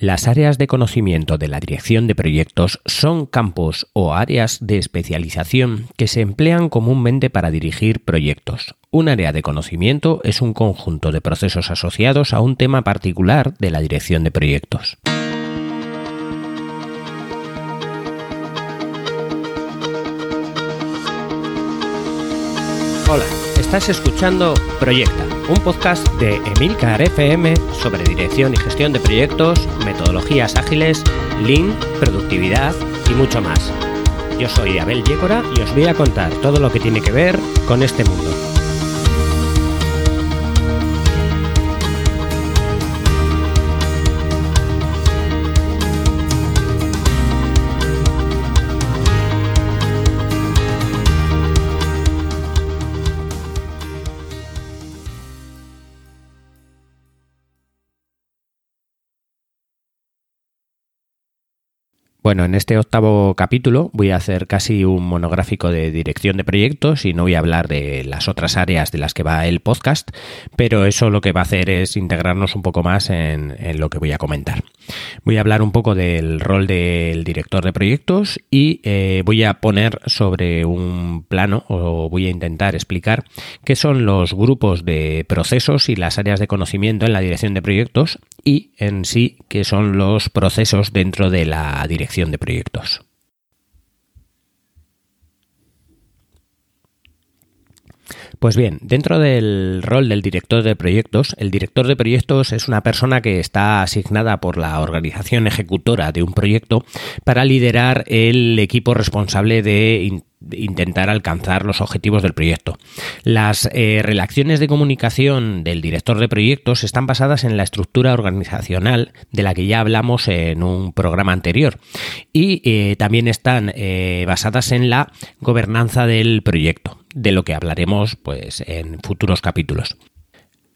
Las áreas de conocimiento de la dirección de proyectos son campos o áreas de especialización que se emplean comúnmente para dirigir proyectos. Un área de conocimiento es un conjunto de procesos asociados a un tema particular de la dirección de proyectos. Hola, estás escuchando Proyecta, un podcast de Emilcar FM sobre dirección y gestión de proyectos, metodologías ágiles, Lean, productividad y mucho más. Yo soy Abel Yécora y os voy a contar todo lo que tiene que ver con este mundo. Bueno, en este octavo capítulo voy a hacer casi un monográfico de dirección de proyectos y no voy a hablar de las otras áreas de las que va el podcast, pero eso lo que va a hacer es integrarnos un poco más en, lo que voy a comentar. Voy a hablar un poco del rol del director de proyectos y eh, voy a poner sobre un plano o voy a intentar explicar qué son los grupos de procesos y las áreas de conocimiento en la dirección de proyectos y en sí qué son los procesos dentro de la dirección de proyectos. Pues bien, dentro del rol del director de proyectos, el director de proyectos es una persona que está asignada por la organización ejecutora de un proyecto para liderar el equipo responsable de intentar alcanzar los objetivos del proyecto. Las eh, relaciones de comunicación del director de proyectos están basadas en la estructura organizacional de la que ya hablamos en un programa anterior y eh, también están eh, basadas en la gobernanza del proyecto, de lo que hablaremos pues en futuros capítulos.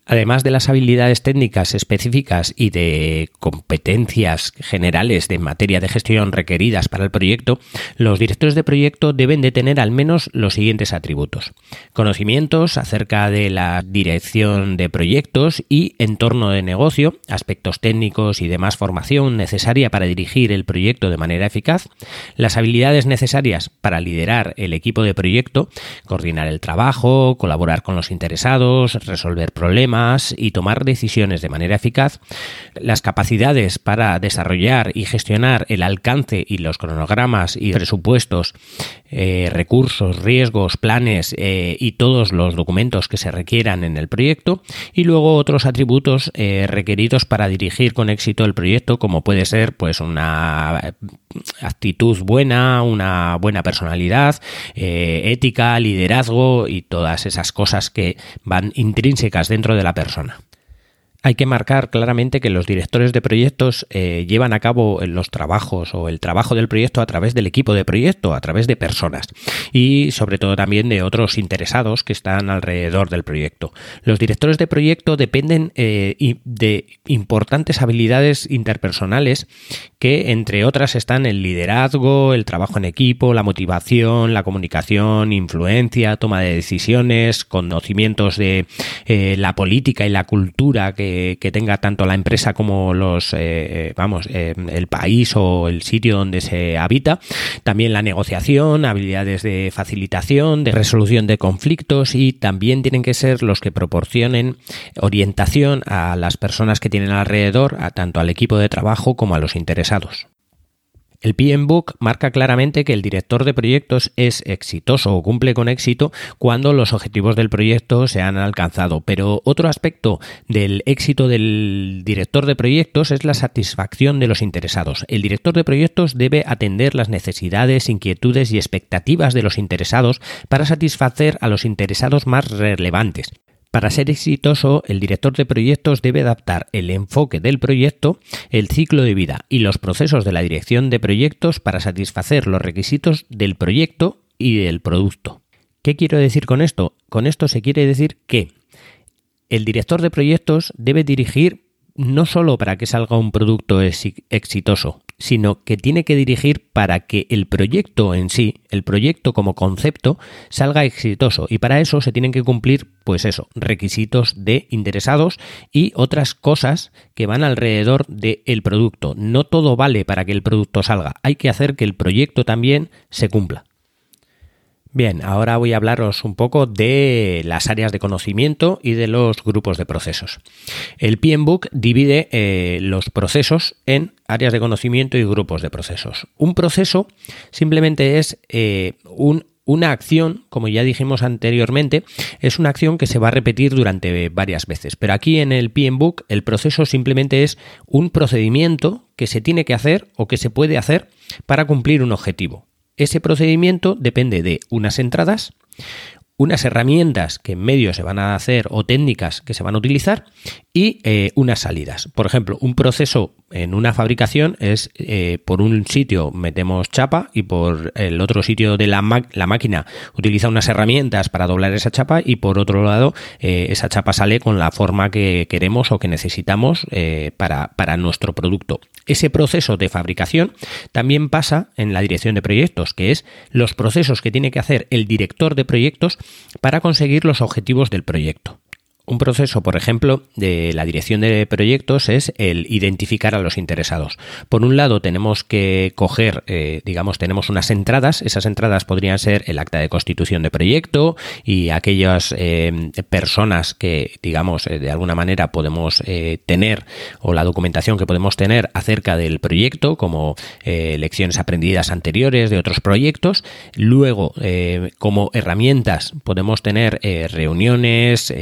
Además de las habilidades técnicas específicas y de competencias generales de materia de gestión requeridas para el proyecto, los directores de proyecto deben de tener al menos los siguientes atributos. Conocimientos acerca de la dirección de proyectos y entorno de negocio, aspectos técnicos y demás formación necesaria para dirigir el proyecto de manera eficaz, las habilidades necesarias para liderar el equipo de proyecto, coordinar el trabajo, colaborar con los interesados, resolver problemas, y tomar decisiones de manera eficaz, las capacidades para desarrollar y gestionar el alcance y los cronogramas y presupuestos, eh, recursos, riesgos, planes eh, y todos los documentos que se requieran en el proyecto, y luego otros atributos eh, requeridos para dirigir con éxito el proyecto, como puede ser pues una actitud buena, una buena personalidad, ética, liderazgo y todas esas cosas que van intrínsecas dentro de la persona. Hay que marcar claramente que los directores de proyectos eh, llevan a cabo los trabajos o el trabajo del proyecto a través del equipo de proyecto, a través de personas y sobre todo también de otros interesados que están alrededor del proyecto. Los directores de proyecto dependen eh, de importantes habilidades interpersonales que entre otras están el liderazgo, el trabajo en equipo, la motivación, la comunicación, influencia, toma de decisiones, conocimientos de eh, la política y la cultura que que, tenga tanto la empresa como los, eh, eh, vamos, eh, el país o el sitio donde se habita. También la negociación, habilidades de facilitación, de resolución de conflictos y también tienen que ser los que proporcionen orientación a las personas que tienen alrededor, a tanto al equipo de trabajo como a los interesados. El PM Book marca claramente que el director de proyectos es exitoso o cumple con éxito cuando los objetivos del proyecto se han alcanzado. Pero otro aspecto del éxito del director de proyectos es la satisfacción de los interesados. El director de proyectos debe atender las necesidades, inquietudes y expectativas de los interesados para satisfacer a los interesados más relevantes. Para ser exitoso, el director de proyectos debe adaptar el enfoque del proyecto, el ciclo de vida y los procesos de la dirección de proyectos para satisfacer los requisitos del proyecto y del producto. ¿Qué quiero decir con esto? Con esto se quiere decir que el director de proyectos debe dirigir no solo para que salga un producto exitoso, sino que tiene que dirigir para que el proyecto en sí, el proyecto como concepto, salga exitoso. Y para eso se tienen que cumplir, pues eso, requisitos de interesados y otras cosas que van alrededor del producto. No todo vale para que el producto salga, hay que hacer que el proyecto también se cumpla. Bien, ahora voy a hablaros un poco de las áreas de conocimiento y de los grupos de procesos. El PMBOK divide eh, los procesos en áreas de conocimiento y grupos de procesos. Un proceso simplemente es eh, una acción, como ya dijimos anteriormente, es una acción que se va a repetir durante varias veces. Pero aquí en el PMBOK el proceso simplemente es un procedimiento que se tiene que hacer o que se puede hacer para cumplir un objetivo. Ese procedimiento depende de unas entradas, unas herramientas que en medio se van a hacer o técnicas que se van a utilizar y eh, unas salidas. Por ejemplo, un proceso en una fabricación es eh, por un sitio metemos chapa y por el otro sitio de la, máquina utiliza unas herramientas para doblar esa chapa y por otro lado eh, esa chapa sale con la forma que queremos o que necesitamos para, para nuestro producto. Ese proceso de fabricación también pasa en la dirección de proyectos, que es los procesos que tiene que hacer el director de proyectos para conseguir los objetivos del proyecto. Un proceso, por ejemplo, de la dirección de proyectos es el identificar a los interesados. Por un lado, tenemos que coger, eh, digamos, tenemos unas entradas. Esas entradas podrían ser el acta de constitución de proyecto y aquellas eh, personas que, digamos, eh, de alguna manera podemos tener o la documentación que podemos tener acerca del proyecto, como lecciones aprendidas anteriores de otros proyectos. Luego, como herramientas, podemos tener reuniones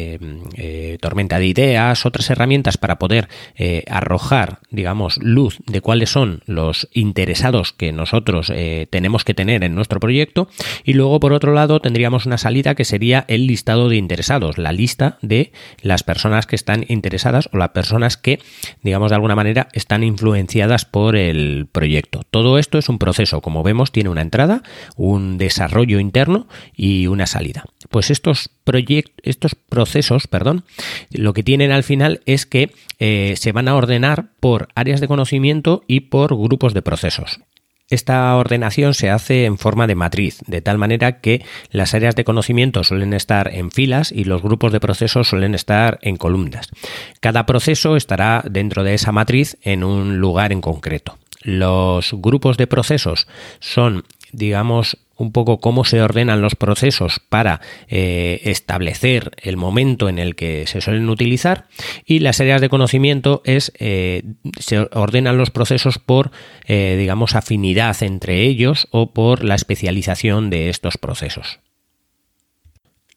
eh, tormenta de ideas, otras herramientas para poder eh, arrojar, digamos, luz de cuáles son los interesados que nosotros eh, tenemos que tener en nuestro proyecto. Y luego, por otro lado, tendríamos una salida que sería el listado de interesados, la lista de las personas que están interesadas o las personas que, digamos, de alguna manera están influenciadas por el proyecto. Todo esto es un proceso, como vemos, tiene una entrada, un desarrollo interno y una salida. Pues estos estos procesos, perdón, lo que tienen al final es que eh, se van a ordenar por áreas de conocimiento y por grupos de procesos. Esta ordenación se hace en forma de matriz, de tal manera que las áreas de conocimiento suelen estar en filas y los grupos de procesos suelen estar en columnas. Cada proceso estará dentro de esa matriz en un lugar en concreto. Los grupos de procesos son digamos, un poco cómo se ordenan los procesos para eh, establecer el momento en el que se suelen utilizar y las áreas de conocimiento es eh, se ordenan los procesos por eh, digamos afinidad entre ellos o por la especialización de estos procesos.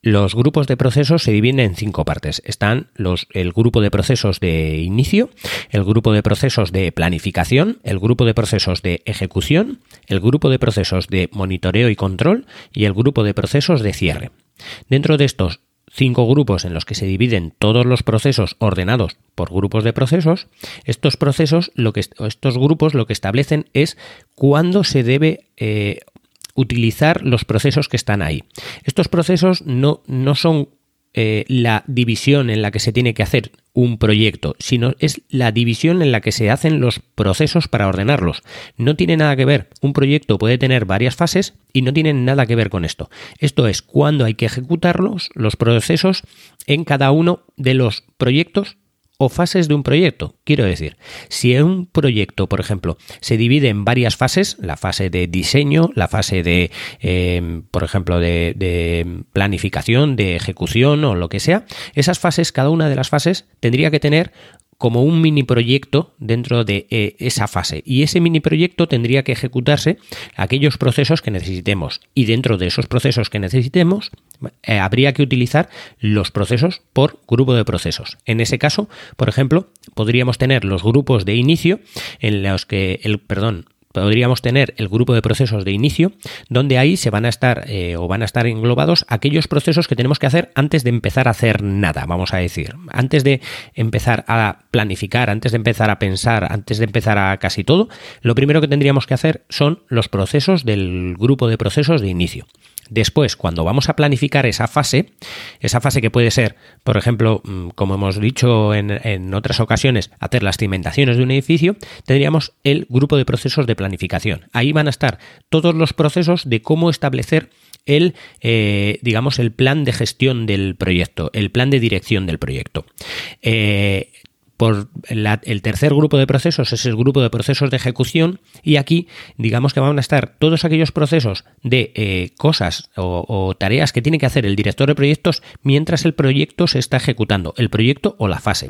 Los grupos de procesos se dividen en cinco partes. Están los, el grupo de procesos de inicio, el grupo de procesos de planificación, el grupo de procesos de ejecución, el grupo de procesos de monitoreo y control y el grupo de procesos de cierre. Dentro de estos cinco grupos en los que se dividen todos los procesos ordenados por grupos de procesos, estos procesos, lo que, estos grupos lo que establecen es cuándo se debe eh, utilizar los procesos que están ahí. Estos procesos no, no son eh, la división en la que se tiene que hacer un proyecto, sino es la división en la que se hacen los procesos para ordenarlos. No tiene nada que ver. Un proyecto puede tener varias fases y no tiene nada que ver con esto. Esto es cuando hay que ejecutarlos, los procesos en cada uno de los proyectos o fases de un proyecto. Quiero decir, si un proyecto, por ejemplo, se divide en varias fases, la fase de diseño, la fase de, em, por ejemplo, de, de, planificación, de ejecución o lo que sea, esas fases, cada una de las fases tendría que tener como un mini proyecto dentro de eh, esa fase y ese mini proyecto tendría que ejecutarse aquellos procesos que necesitemos y dentro de esos procesos que necesitemos eh, habría que utilizar los procesos por grupo de procesos. En ese caso, por ejemplo, podríamos tener los grupos de inicio en los que el perdón, podríamos tener el grupo de procesos de inicio, donde ahí se van a estar eh, o van a estar englobados aquellos procesos que tenemos que hacer antes de empezar a hacer nada, vamos a decir. Antes de empezar a planificar, antes de empezar a pensar, antes de empezar a casi todo, lo primero que tendríamos que hacer son los procesos del grupo de procesos de inicio. Después, cuando vamos a planificar esa fase, esa fase que puede ser, por ejemplo, mm, como hemos dicho en, otras ocasiones, hacer las cimentaciones de un edificio, tendríamos el grupo de procesos de planificación. Ahí van a estar todos los procesos de cómo establecer el, eh, digamos, el plan de gestión del proyecto, el plan de dirección del proyecto. Eh, por el tercer grupo de procesos es el grupo de procesos de ejecución y aquí digamos que van a estar todos aquellos procesos de eh, cosas o, tareas que tiene que hacer el director de proyectos mientras el proyecto se está ejecutando, el proyecto o la fase.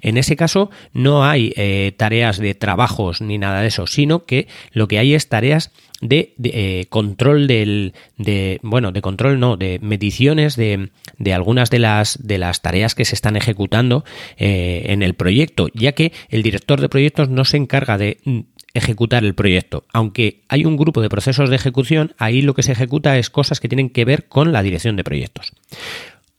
En ese caso no hay tareas de trabajos ni nada de eso, sino que lo que hay es tareas de, eh, control del de bueno de control no de mediciones de, de, algunas de las de las tareas que se están ejecutando eh, en el proyecto ya que el director de proyectos no se encarga de mm, ejecutar el proyecto. Aunque hay un grupo de procesos de ejecución ahí lo que se ejecuta es cosas que tienen que ver con la dirección de proyectos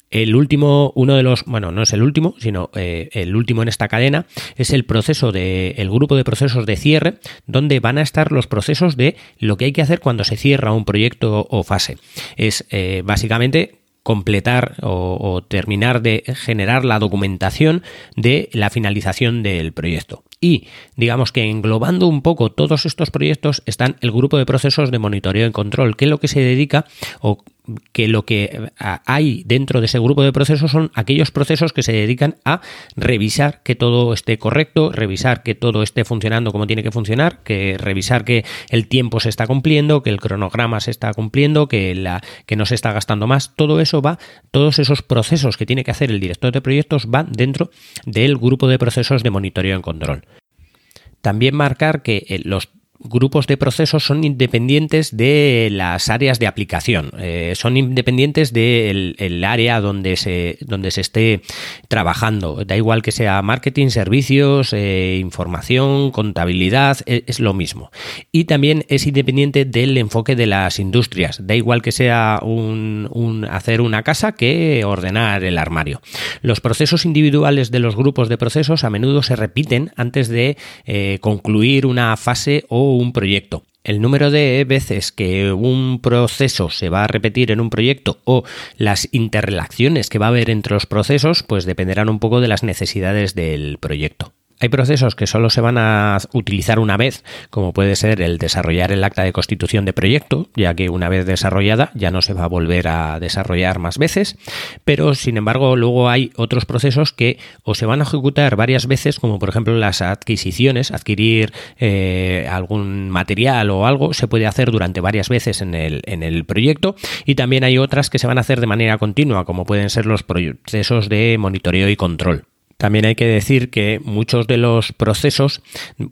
el último, uno de los, bueno, no es el último, sino eh, el último en esta cadena, es el proceso de, el grupo de procesos de cierre, donde van a estar los procesos de lo que hay que hacer cuando se cierra un proyecto o fase. Es eh, básicamente completar o, terminar de generar la documentación de la finalización del proyecto. Y digamos que englobando un poco todos estos proyectos están el grupo de procesos de monitoreo y control, que es lo que se dedica o que lo que hay dentro de ese grupo de procesos son aquellos procesos que se dedican a revisar que todo esté correcto, revisar que todo esté funcionando como tiene que funcionar, que revisar que el tiempo se está cumpliendo, que el cronograma se está cumpliendo, que la que no se está gastando más, todo eso va, todos esos procesos que tiene que hacer el director de proyectos van dentro del grupo de procesos de monitoreo y control. También marcar que eh, los grupos de procesos son independientes de las áreas de aplicación, eh, son independientes del área donde se, donde se esté trabajando. Da igual que sea marketing, servicios, eh, información, contabilidad, e, es, lo mismo. Y también es independiente del enfoque de las industrias. Da igual que sea un, hacer una casa que ordenar el armario. Los procesos individuales de los grupos de procesos a menudo se repiten antes de eh, concluir una fase o un proyecto. El número de veces que un proceso se va a repetir en un proyecto o las interrelaciones que va a haber entre los procesos, pues dependerán un poco de las necesidades del proyecto. Hay procesos que solo se van a utilizar una vez, como puede ser el desarrollar el acta de constitución de proyecto, ya que una vez desarrollada ya no se va a volver a desarrollar más veces, pero sin embargo luego hay otros procesos que o se van a ejecutar varias veces, como por ejemplo las adquisiciones, adquirir eh, algún material o algo, se puede hacer durante varias veces en el, en el proyecto, y también hay otras que se van a hacer de manera continua, como pueden ser los procesos de monitoreo y control. También hay que decir que muchos de los procesos,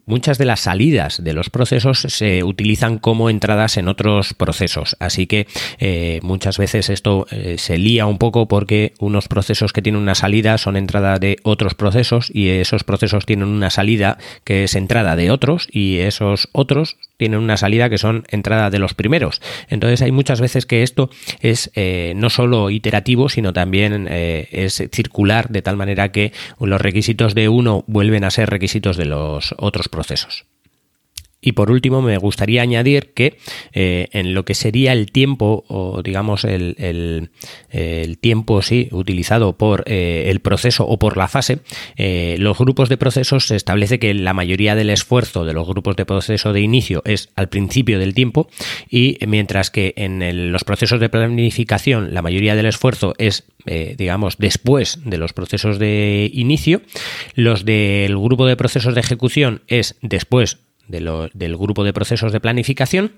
muchas de las salidas de los procesos se utilizan como entradas en otros procesos. Así que eh, muchas veces esto eh, se lía un poco porque unos procesos que tienen una salida son entrada de otros procesos y esos procesos tienen una salida que es entrada de otros y esos otros tienen una salida que son entrada de los primeros. Entonces hay muchas veces que esto es eh, no solo iterativo, sino también es circular de tal manera que los requisitos de uno vuelven a ser requisitos de los otros procesos. Y por último, me gustaría añadir que eh, en lo que sería el tiempo, o digamos el, tiempo sí, utilizado por eh, el proceso o por la fase, eh, los grupos de procesos se establece que la mayoría del esfuerzo de los grupos de proceso de inicio es al principio del tiempo, y mientras que en los procesos de planificación la mayoría del esfuerzo es digamos, después de los procesos de inicio. Los del grupo de procesos de ejecución es después del grupo de procesos de planificación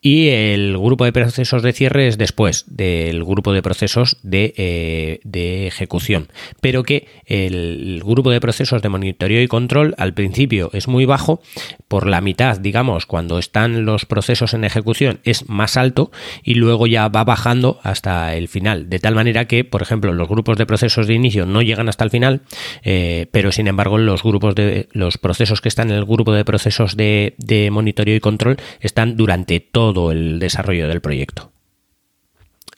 y el grupo de procesos de cierre es después del grupo de procesos de, eh, de, ejecución. Pero que el grupo de procesos de monitoreo y control al principio es muy bajo, por la mitad, digamos, cuando están los procesos en ejecución es más alto y luego ya va bajando hasta el final. De tal manera que, por ejemplo, los grupos de procesos de inicio no llegan hasta el final, eh, pero sin embargo los grupos de los procesos que están en el grupo de procesos de de, monitoreo y control están durante todo el desarrollo del proyecto.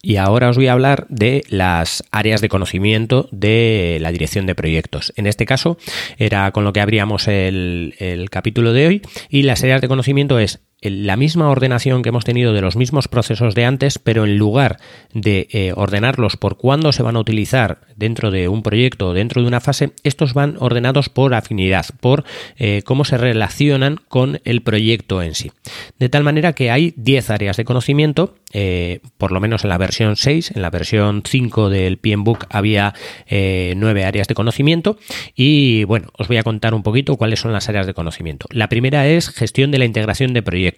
Y ahora os voy a hablar de las áreas de conocimiento de la dirección de proyectos. En este caso era con lo que abríamos el, el capítulo de hoy y las áreas de conocimiento es la misma ordenación que hemos tenido de los mismos procesos de antes, pero en lugar de eh, ordenarlos por cuándo se van a utilizar dentro de un proyecto o dentro de una fase, estos van ordenados por afinidad, por eh, cómo se relacionan con el proyecto en sí. De tal manera que hay 10 áreas de conocimiento, eh, por lo menos en la versión 6, en la versión 5 del PMBOK había 9 áreas de conocimiento y bueno, os voy a contar un poquito cuáles son las áreas de conocimiento. La primera es gestión de la integración de proyectos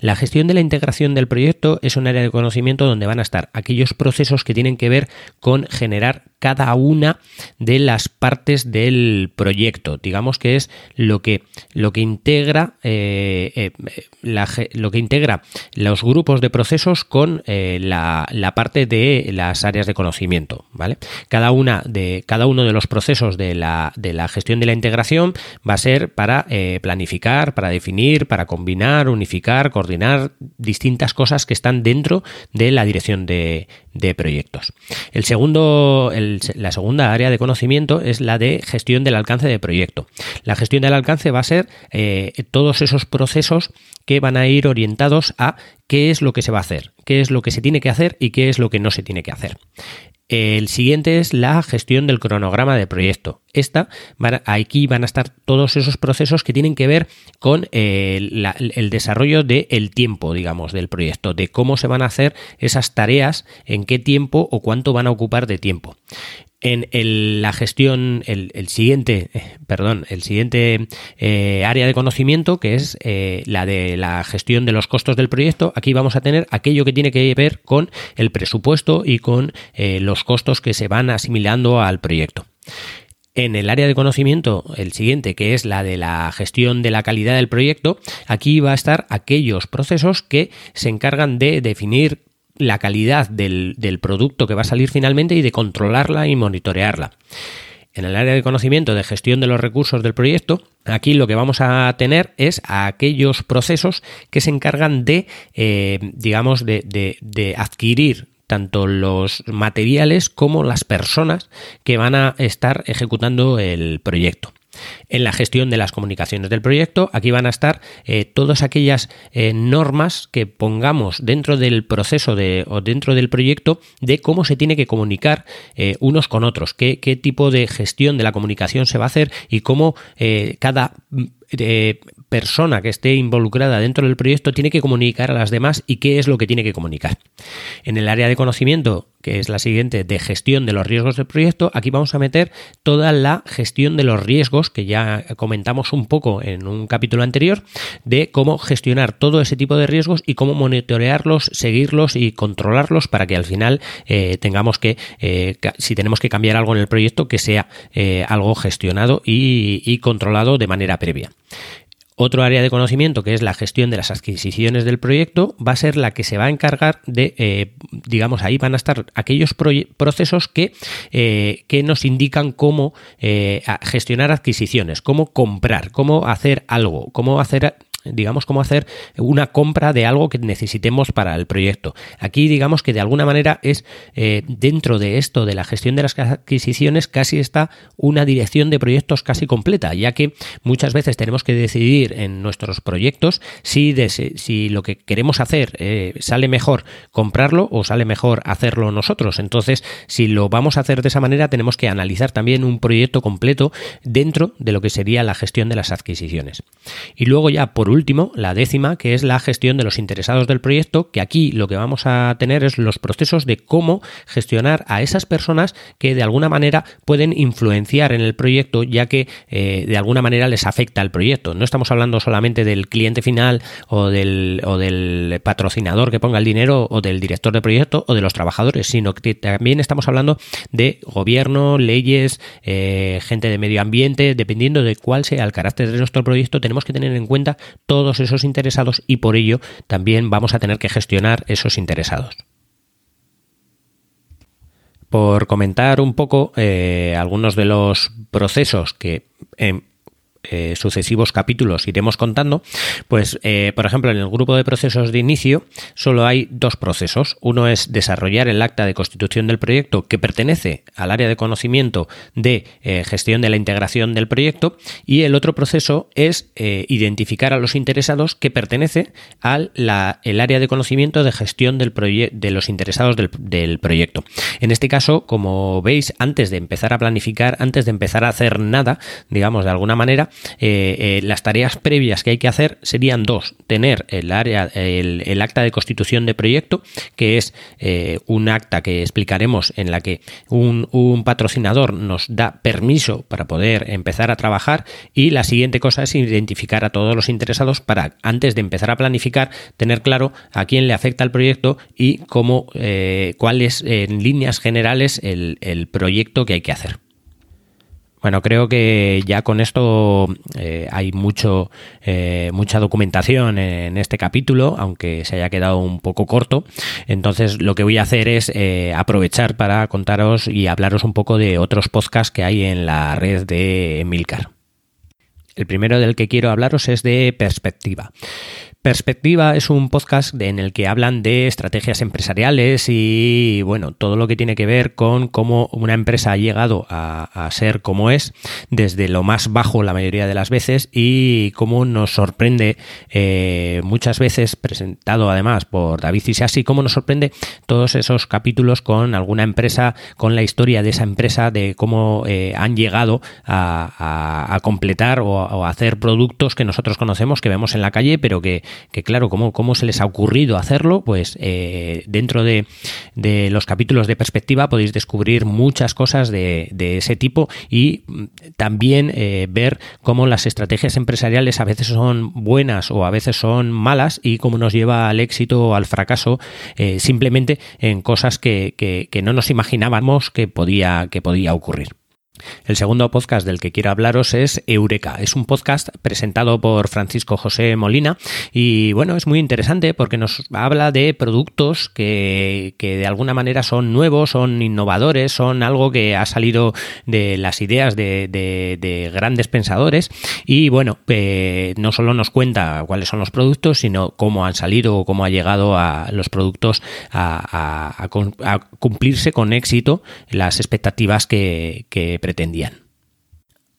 la gestión de la integración del proyecto es un área de conocimiento donde van a estar aquellos procesos que tienen que ver con generar cada una de las partes del proyecto. Digamos que es lo que, lo que integra eh, eh, lo que integra los grupos de procesos con eh, la, parte de las áreas de conocimiento. ¿vale? Cada, una de, cada uno de los procesos de la, de la gestión de la integración va a ser para planificar, para definir, para combinar, unificar, coordinar distintas cosas que están dentro de la dirección de, de proyectos. El segundo, la segunda área de conocimiento es la de gestión del alcance de proyecto. La gestión del alcance va a ser eh, todos esos procesos que van a ir orientados a qué es lo que se va a hacer, qué es lo que se tiene que hacer y qué es lo que no se tiene que hacer. El siguiente es la gestión del cronograma de proyecto. Esta, aquí van a estar todos esos procesos que tienen que ver con el, el desarrollo del tiempo, digamos, del proyecto, de cómo se van a hacer esas tareas, en qué tiempo o cuánto van a ocupar de tiempo en la gestión, el, siguiente, eh, perdón, el siguiente eh, área de conocimiento, que es eh, la de la gestión de los costos del proyecto, aquí vamos a tener aquello que tiene que ver con el presupuesto y con los costos que se van asimilando al proyecto. En el área de conocimiento, el siguiente, que es la de la gestión de la calidad del proyecto, aquí va a estar aquellos procesos que se encargan de definir la calidad del, producto que va a salir finalmente y de controlarla y monitorearla. En el área de conocimiento de gestión de los recursos del proyecto, aquí lo que vamos a tener es aquellos procesos que se encargan de, eh, digamos, de adquirir tanto los materiales como las personas que van a estar ejecutando el proyecto. En la gestión de las comunicaciones del proyecto, aquí van a estar eh, todas aquellas eh, normas que pongamos dentro del proceso de, o dentro del proyecto de cómo se tiene que comunicar eh, unos con otros, qué, qué, tipo de gestión de la comunicación se va a hacer y cómo cada persona que esté involucrada dentro del proyecto tiene que comunicar a las demás y qué es lo que tiene que comunicar. En el área de conocimiento, que es la siguiente de gestión de los riesgos del proyecto, aquí vamos a meter toda la gestión de los riesgos que ya comentamos un poco en un capítulo anterior de cómo gestionar todo ese tipo de riesgos y cómo monitorearlos, seguirlos y controlarlos para que al final eh, tengamos que, eh, si tenemos que cambiar algo en el proyecto, que sea eh, algo gestionado y controlado de manera previa. Otro área de conocimiento, que es la gestión de las adquisiciones del proyecto, va a ser la que se va a encargar de, eh, digamos, ahí van a estar aquellos procesos que, eh, que, nos indican cómo eh, gestionar adquisiciones, cómo comprar, cómo hacer algo, cómo hacer digamos, cómo hacer una compra de algo que necesitemos para el proyecto. Aquí, digamos que de alguna manera es eh, dentro de esto de la gestión de las adquisiciones casi está una dirección de proyectos casi completa, ya que muchas veces tenemos que decidir en nuestros proyectos si, si lo que queremos hacer eh, sale mejor comprarlo o sale mejor hacerlo nosotros. Entonces, si lo vamos a hacer de esa manera, tenemos que analizar también un proyecto completo dentro de lo que sería la gestión de las adquisiciones. Y luego ya por último, la décima, que es la gestión de los interesados del proyecto, que aquí lo que vamos a tener es los procesos de cómo gestionar a esas personas que de alguna manera pueden influenciar en el proyecto, ya que eh, de alguna manera les afecta el proyecto. No estamos hablando solamente del cliente final o del, o del patrocinador que ponga el dinero o del director de proyecto o de los trabajadores, sino que también estamos hablando de gobierno, leyes, eh, gente de medio ambiente, dependiendo de cuál sea el carácter de nuestro proyecto, tenemos que tener en cuenta todos esos interesados y por ello también vamos a tener que gestionar esos interesados. Por comentar un poco eh, algunos de los procesos que eh, sucesivos capítulos iremos contando, pues eh, por ejemplo en el grupo de procesos de inicio solo hay dos procesos. Uno es desarrollar el acta de constitución del proyecto que pertenece al área de conocimiento de eh, gestión de la integración del proyecto y el otro proceso es identificar a los interesados que pertenece al área de conocimiento de gestión del de los interesados del, del proyecto. En este caso, como veis, antes de empezar a planificar, antes de empezar a hacer nada, digamos de alguna manera, eh, eh, las tareas previas que hay que hacer serían dos. Tener el área, el, acta de constitución de proyecto, que es eh, un acta que explicaremos en la que un, patrocinador nos da permiso para poder empezar a trabajar y la siguiente cosa es identificar a todos los interesados para antes de empezar a planificar tener claro a quién le afecta el proyecto y cómo cuál es en líneas generales el proyecto que hay que hacer. Bueno, creo que ya con esto eh, hay mucho, eh, mucha documentación en este capítulo, aunque se haya quedado un poco corto. Entonces, lo que voy a hacer es eh, aprovechar para contaros y hablaros un poco de otros podcasts que hay en la red de Milcar. El primero del que quiero hablaros es de perspectiva. Perspectiva es un podcast en el que hablan de estrategias empresariales y bueno, todo lo que tiene que ver con cómo una empresa ha llegado a, ser como es desde lo más bajo la mayoría de las veces y cómo nos sorprende eh, muchas veces presentado además por David Isasi, cómo nos sorprende todos esos capítulos con alguna empresa, con la historia de esa empresa, de cómo eh, han llegado a, completar o, o hacer productos que nosotros conocemos, que vemos en la calle, pero que que claro, ¿cómo, cómo se les ha ocurrido hacerlo? Pues eh, dentro de, los capítulos de perspectiva podéis descubrir muchas cosas de, ese tipo y mm, también eh, ver cómo las estrategias empresariales a veces son buenas o a veces son malas y cómo nos lleva al éxito o al fracaso eh, simplemente en cosas que, que no nos imaginábamos que podía, que podía ocurrir. El segundo podcast del que quiero hablaros es Eureka. Es un podcast presentado por Francisco José Molina y bueno, es muy interesante porque nos habla de productos que, de alguna manera son nuevos, son innovadores, son algo que ha salido de las ideas de, grandes pensadores y bueno, eh, no solo nos cuenta cuáles son los productos, sino cómo han salido o cómo ha llegado a los productos a, cumplirse con éxito las expectativas que, que pretendían.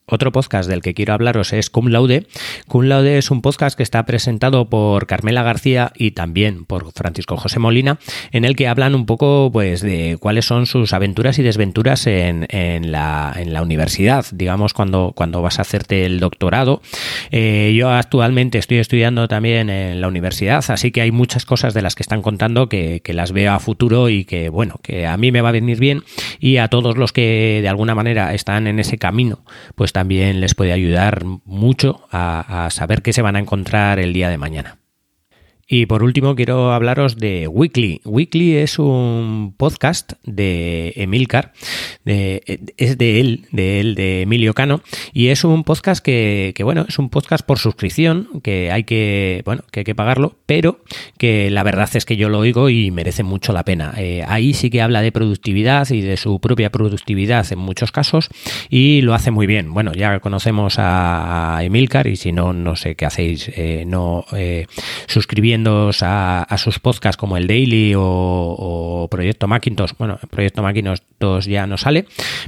Otro podcast del que quiero hablaros es Cum Laude. Cum Laude es un podcast que está presentado por Carmela García y también por Francisco José Molina, en el que hablan un poco pues, de cuáles son sus aventuras y desventuras en, la, universidad, digamos, cuando, cuando vas a hacerte el doctorado. Eh, yo actualmente estoy estudiando también en la universidad, así que hay muchas cosas de las que están contando que, que las veo a futuro y que, bueno, que a mí me va a venir bien y a todos los que de alguna manera están en ese camino, pues también les puede ayudar mucho a, a saber qué se van a encontrar el día de mañana. Y por último quiero hablaros de Weekly. Weekly es un podcast de Emilcar, es de él, de él, de Emilio Cano, y es un podcast que, bueno, es un podcast por suscripción, que hay que, bueno, que hay que pagarlo, pero que la verdad es que yo lo oigo y merece mucho la pena. Eh, ahí sí que habla de productividad y de su propia productividad en muchos casos y lo hace muy bien. Bueno, ya conocemos a, Emilcar y si no, no sé qué hacéis, eh, no eh, a, sus podcasts como el Daily o, Proyecto Macintosh. Bueno, Proyecto Macintosh ya no sale,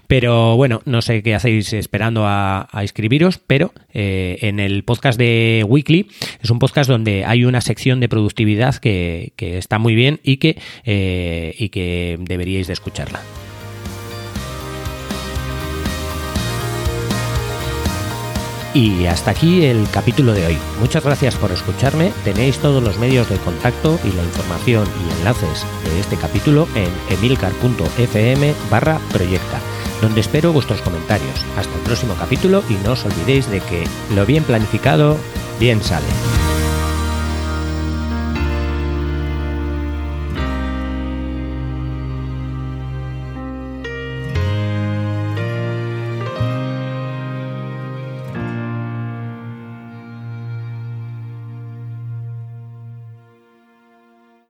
pero bueno, no sé qué hacéis esperando a, inscribiros, pero eh, en el podcast de Weekly es un podcast donde hay una sección de productividad que, está muy bien y que, eh, y que deberíais de escucharla. Y hasta aquí el capítulo de hoy. Muchas gracias por escucharme. Tenéis todos los medios de contacto y la información y enlaces de este capítulo en emilcar.fm barra proyecta, donde espero vuestros comentarios. Hasta el próximo capítulo y no os olvidéis de que lo bien planificado, bien sale.